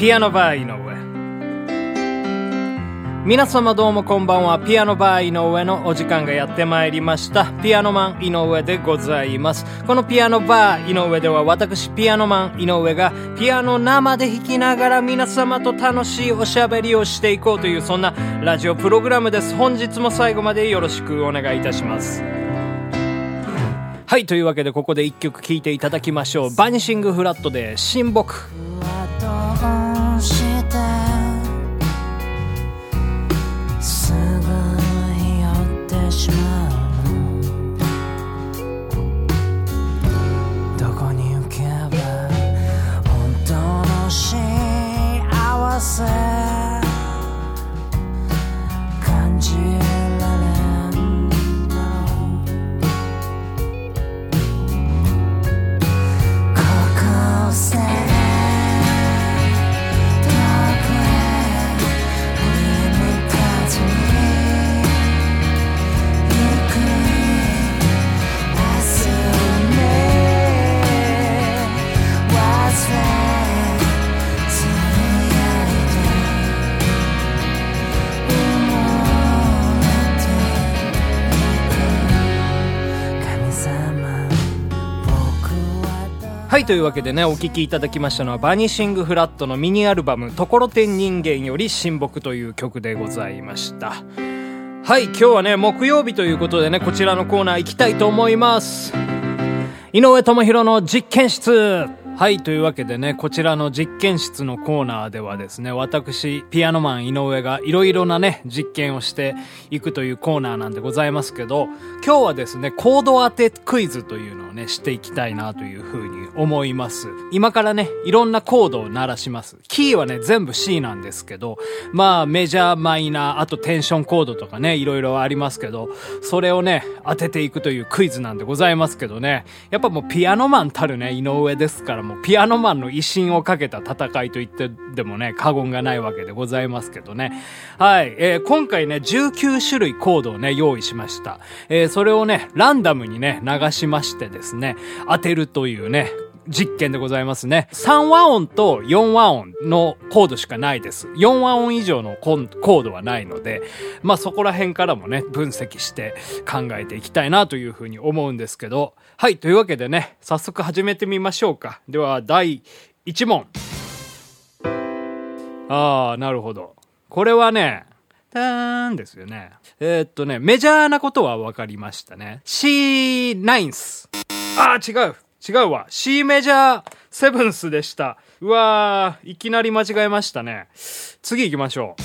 ピアノバー井上。皆様どうもこんばんは。ピアノバー井上のお時間がやってまいりました。ピアノマン井上でございます。このピアノバー井上では私ピアノマン井上がピアノ生で弾きながら皆様と楽しいおしゃべりをしていこうというそんなラジオプログラムです。本日も最後までよろしくお願いいたします。はいというわけでここで一曲聴いていただきましょう。バニシングフラットで親睦。感はい、というわけでね、お聴きいただきましたのは、バニシングフラットのミニアルバム、ところてん人間より親睦という曲でございました。はい、今日はね、木曜日ということでね、こちらのコーナー行きたいと思います。井上智弘の実験室はい、というわけでね、こちらの実験室のコーナーではですね、私、ピアノマン井上がいろいろなね、実験をしていくというコーナーなんでございますけど、今日はですね、コード当てクイズというのをね、していきたいなというふうに思います。今からね、いろんなコードを鳴らします。キーはね、全部 C なんですけど、まあ、メジャー、マイナー、あとテンションコードとかね、いろいろありますけど、それをね、当てていくというクイズなんでございますけどね、やっぱもうピアノマンたるね、井上ですから、もうピアノマンの威信をかけた戦いと言ってでもね、過言がないわけでございますけどね。はい、えー今回ね、19種類コードをね、用意しました。えーそれをね、ランダムにね、流しましてですね、当てるというね、実験でございますね。3和音と4和音のコードしかないです。4和音以上のココードはないので、まあそこら辺からもね、分析して考えていきたいなというふうに思うんですけど、はい、というわけでね、早速始めてみましょうか。では、第1問。ああ、なるほど。これはね、たーんですよね。えーっとね、メジャーなことは分かりましたね。C ナインス。ああ、違う。違うわ。C メジャーセブンスでした。うわー、いきなり間違えましたね。次行きましょう。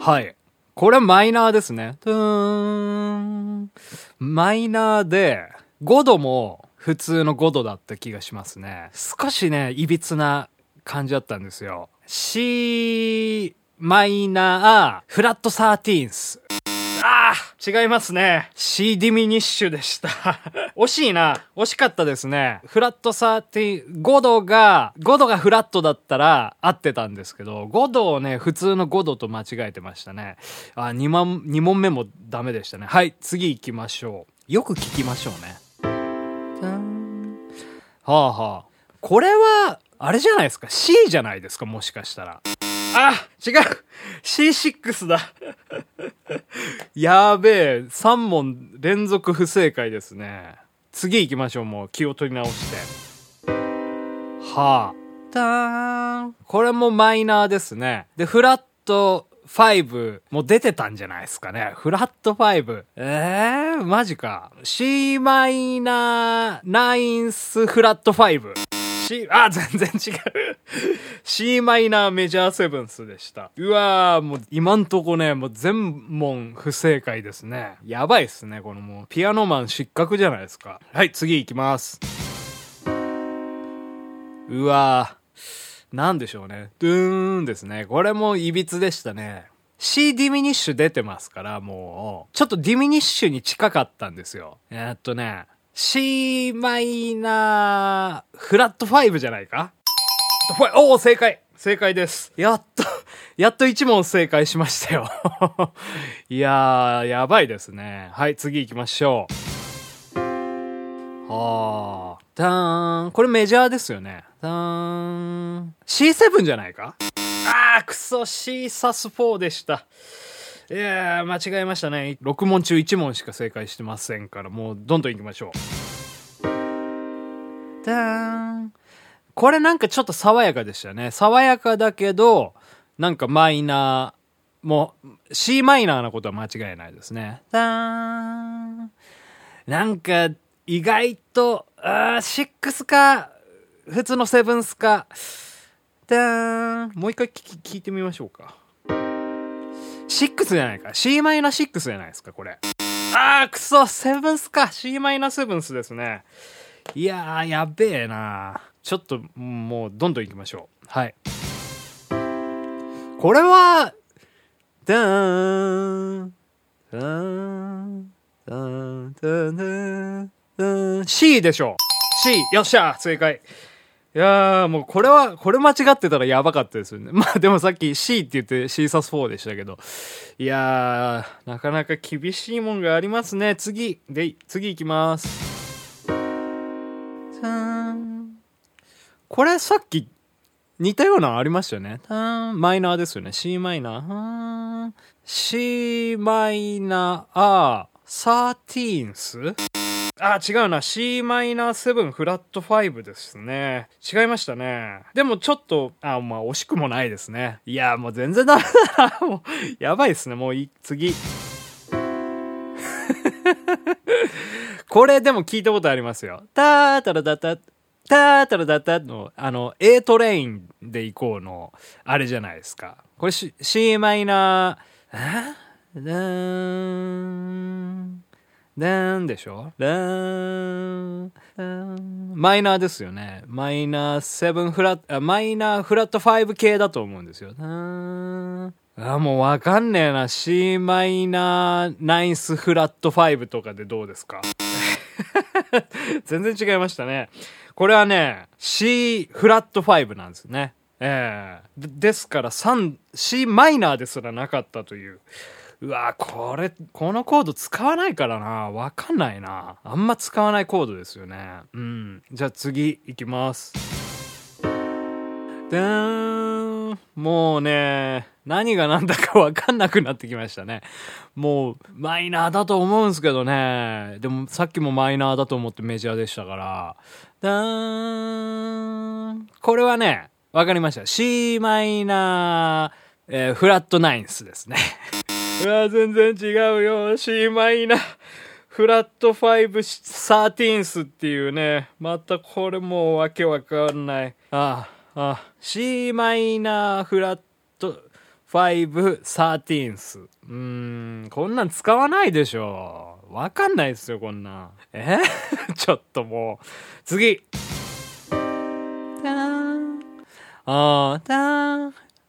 はい。これマイナーですね。トゥーン。マイナーで、5度も普通の5度だった気がしますね。少しね、いびつな感じだったんですよ。C マイナー、フラットサーティーンス。違いますね。C ディミニッシュでした。惜しいな。惜しかったですね。フラットサーティーン、5度が、5度がフラットだったら合ってたんですけど、5度をね、普通の5度と間違えてましたね。あ、2問、2問目もダメでしたね。はい、次行きましょう。よく聞きましょうね。はあはあ。これは、あれじゃないですか？C じゃないですか、もしかしたら。あ違う !C6 だやべえ、3問連続不正解ですね。次行きましょう、もう気を取り直して。はあ。たーん。これもマイナーですね。で、フラット5も出てたんじゃないですかね。フラット5。えー、マジか。C マイナーナインスフラット5。C、あ、全然違う。C マイナーメジャーセブンスでした。うわー、もう今んとこね、もう全問不正解ですね。やばいっすね、このもう。ピアノマン失格じゃないですか。はい、次行きます。うわー、なんでしょうね。ドゥーンですね。これもいびつでしたね。C ディミニッシュ出てますから、もう、ちょっとディミニッシュに近かったんですよ。えーっとね、C マイナー、フラット5じゃないか？おお、正解正解です。やっと、やっと1問正解しましたよ。いやー、やばいですね。はい、次行きましょう。はあ。ダーン。これメジャーですよね。ダーン。C7 じゃないか？あー、くそ、C サス4でした。いやー、間違えましたね。6問中1問しか正解してませんから、もうどんどん行きましょう。ダーン。これなんかちょっと爽やかでしたね。爽やかだけど、なんかマイナー、もう C マイナーなことは間違いないですね。ダーン。なんか意外と、あー、6か、普通のセブンスか。ダーン。もう一回聞き聞いてみましょうか。6じゃないか。C マイナー6じゃないですか、これ。あー、くそ、セブンスか。C マイナーセブンスですね。いやー、やべえなちょっと、もう、どんどん行きましょう。はい。これは、ダーン、ダーン、ダーン、ダーン、ダーン、C でしょう。C。よっしゃ正解。いやー、もうこれは、これ間違ってたらやばかったですよね。まあでもさっき C って言って C サス4でしたけど。いやー、なかなか厳しいもんがありますね。次、で、次行きます。これさっき似たようなのありましたよね。マイナーですよね。C マイナー。ー C マイナー、あー、サーティーンス？あ、違うな。C マイナー7フラット5ですね。違いましたね。でもちょっと、あ、まあ惜しくもないですね。いや、もう全然ダメだな。もう、やばいですね。もうい、次。これでも聞いたことありますよ。タータラタタ、タータラタタの、あの、A トレインで行こうの、あれじゃないですか。これ C, マイナー、え？ダーン、ダーンでしょ？ダーン、マイナーですよね。マイナー7フラット、マイナーフラット5系だと思うんですよ。ダーンあ、もうわかんねえな。C マイナーナイスフラット5とかでどうですか？全然違いましたね。これはね、C フラット5なんですね。ええですから3、C マイナーですらなかったという。うわこれ、このコード使わないからな。わかんないな。あんま使わないコードですよね。うん。じゃあ次行きます。でーん。もうね、何が何だかわかんなくなってきましたね。もう、マイナーだと思うんですけどね。でも、さっきもマイナーだと思ってメジャーでしたから。だーん。これはね、わかりました。C マイナー、えーフラットナインスですね。うわ、全然違うよ。C マイナー。フラット5サーティーンスっていうね。またこれもうわけわかんない。ああ、ああ C マイナーフラット5サーティーンス。うーん、こんなん使わないでしょ。わかんないですよ、こんなん。え？ちょっともう。次。あ。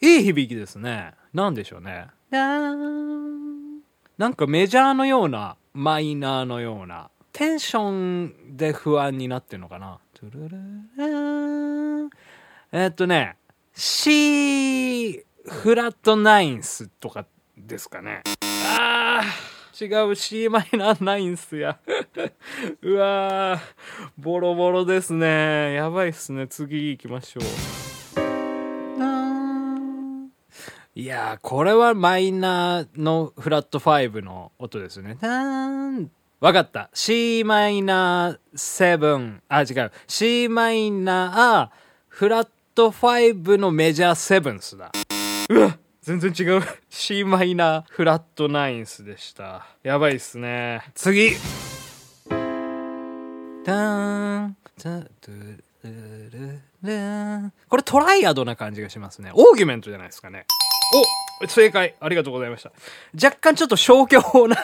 いい響きですね。なんでしょうね。なんかメジャーのような、マイナーのような、テンションで不安になってるのかな。トゥルルラーンえーっとね、C フラットナインスとかですかね。あー、違う C マイナーナインスや。うわー、ボロボロですね。やばいっすね。次行きましょう。いやー、これはマイナーのフラット5の音ですね。わかった。C マイナー7。あ、違う。C マイナーフラット5のメジャーセブンスだ。うわ全然違う。C マイナーフラットナインスでした。やばいっすね。次ターン、タトゥルルルこれトライアドな感じがしますね。オーギュメントじゃないですかね。お正解ありがとうございました。若干ちょっと消去法な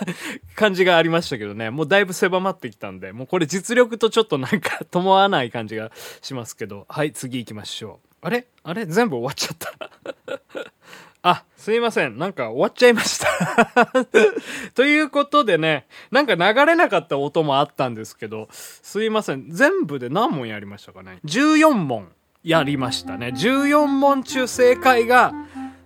感じがありましたけどね。もうだいぶ狭まってきたんで、もうこれ実力とちょっとなんか 伴わない感じがしますけど。はい、次行きましょう。あれ？あれ？全部終わっちゃった。あ、すいません。なんか終わっちゃいました。ということでね、なんか流れなかった音もあったんですけど、すいません。全部で何問やりましたかね ?14 問やりましたね。14問中正解が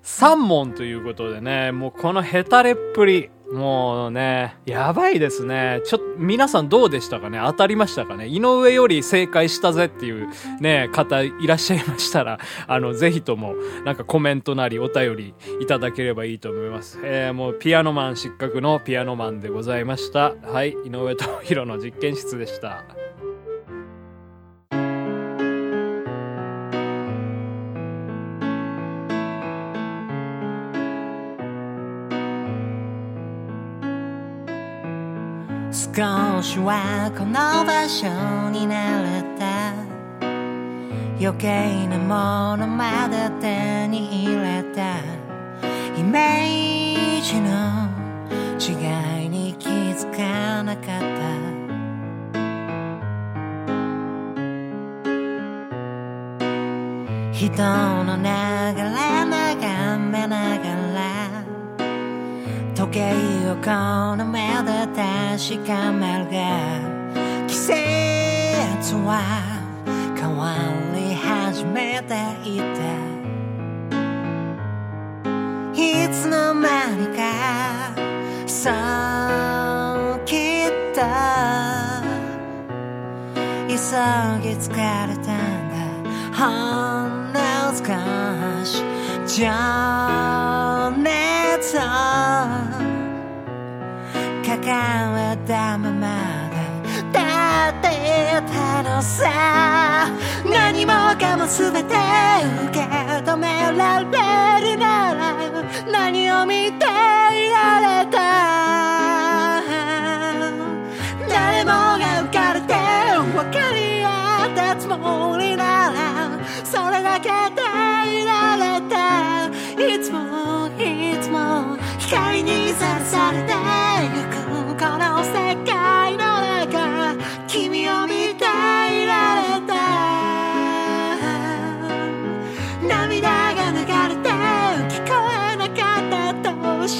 3問ということでね、もうこのヘタレっぷり。もうね、やばいですね。ちょっと、皆さんどうでしたかね？当たりましたかね？井上より正解したぜっていうね、方いらっしゃいましたら、あの、ぜひとも、なんかコメントなりお便りいただければいいと思います。えー、もうピアノマン失格のピアノマンでございました。はい、井上智弘の実験室でした。少しはこの場所に慣れた。余計なものまで手に入れた。イメージの違いに気づかなかった。人の流計をこの目で確かめるが季節は変わり始めていたいつの間にかそうきっと急ぎ疲れたんだほんの少したままでだってたのさ何もかも全て受け止められるなら何を見ていられた。誰もが浮かれて分かり合ったつもりならそれだけでいられた。いつもいつも光にさらされて。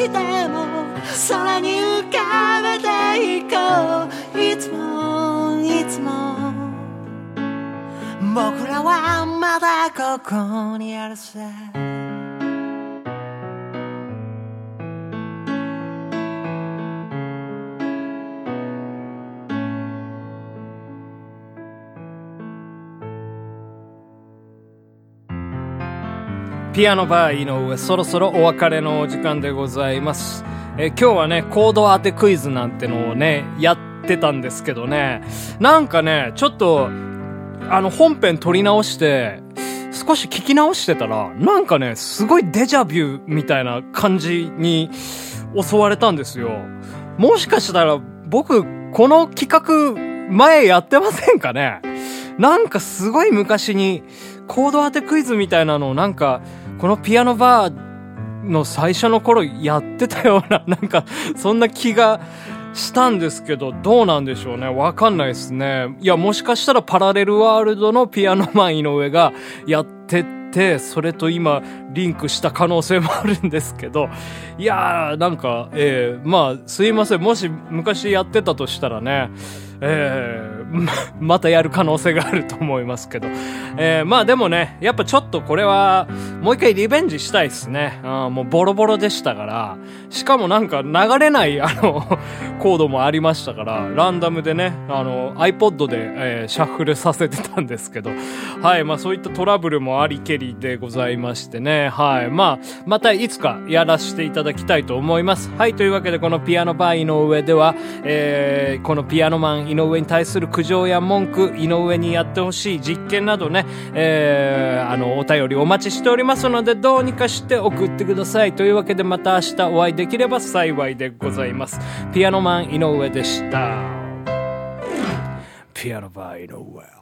しても空に浮かべていこう。いつもいつも。僕らはまだここにあるさピアノバー井上、そろそろお別れのお時間でございます。え今日はね、コード当てクイズなんてのをね、やってたんですけどね、なんかね、ちょっと、あの、本編撮り直して、少し聞き直してたら、なんかね、すごいデジャビューみたいな感じに襲われたんですよ。もしかしたら、僕、この企画、前やってませんかね？なんかすごい昔に、コード当てクイズみたいなのをなんか、このピアノバーの最初の頃やってたような、なんか、そんな気がしたんですけど、どうなんでしょうね。わかんないですね。いや、もしかしたらパラレルワールドのピアノマン井上がやってて、それと今、リンクした可能性もあるんですけど、いやー、なんか、えー、まあ、すいません。もし昔やってたとしたらね、えー、またやる可能性があると思いますけど。えー、まあでもね、やっぱちょっとこれは、もう一回リベンジしたいですね。あもうボロボロでしたから。しかもなんか流れない、あの、コードもありましたから、ランダムでね、あの、iPod で、えーシャッフルさせてたんですけど。はい、まあそういったトラブルもありけりでございましてね。はい、まあ、またいつかやらせていただきたいと思います。はい、というわけでこのピアノバー井上では、えー、このピアノマン井上に対する苦情や文句、井上にやってほしい実験などね、えー、あの、お便りお待ちしておりますので、どうにかして送ってください。というわけでまた明日お会いできれば幸いでございます。ピアノマン井上でした。ピアノバー井上。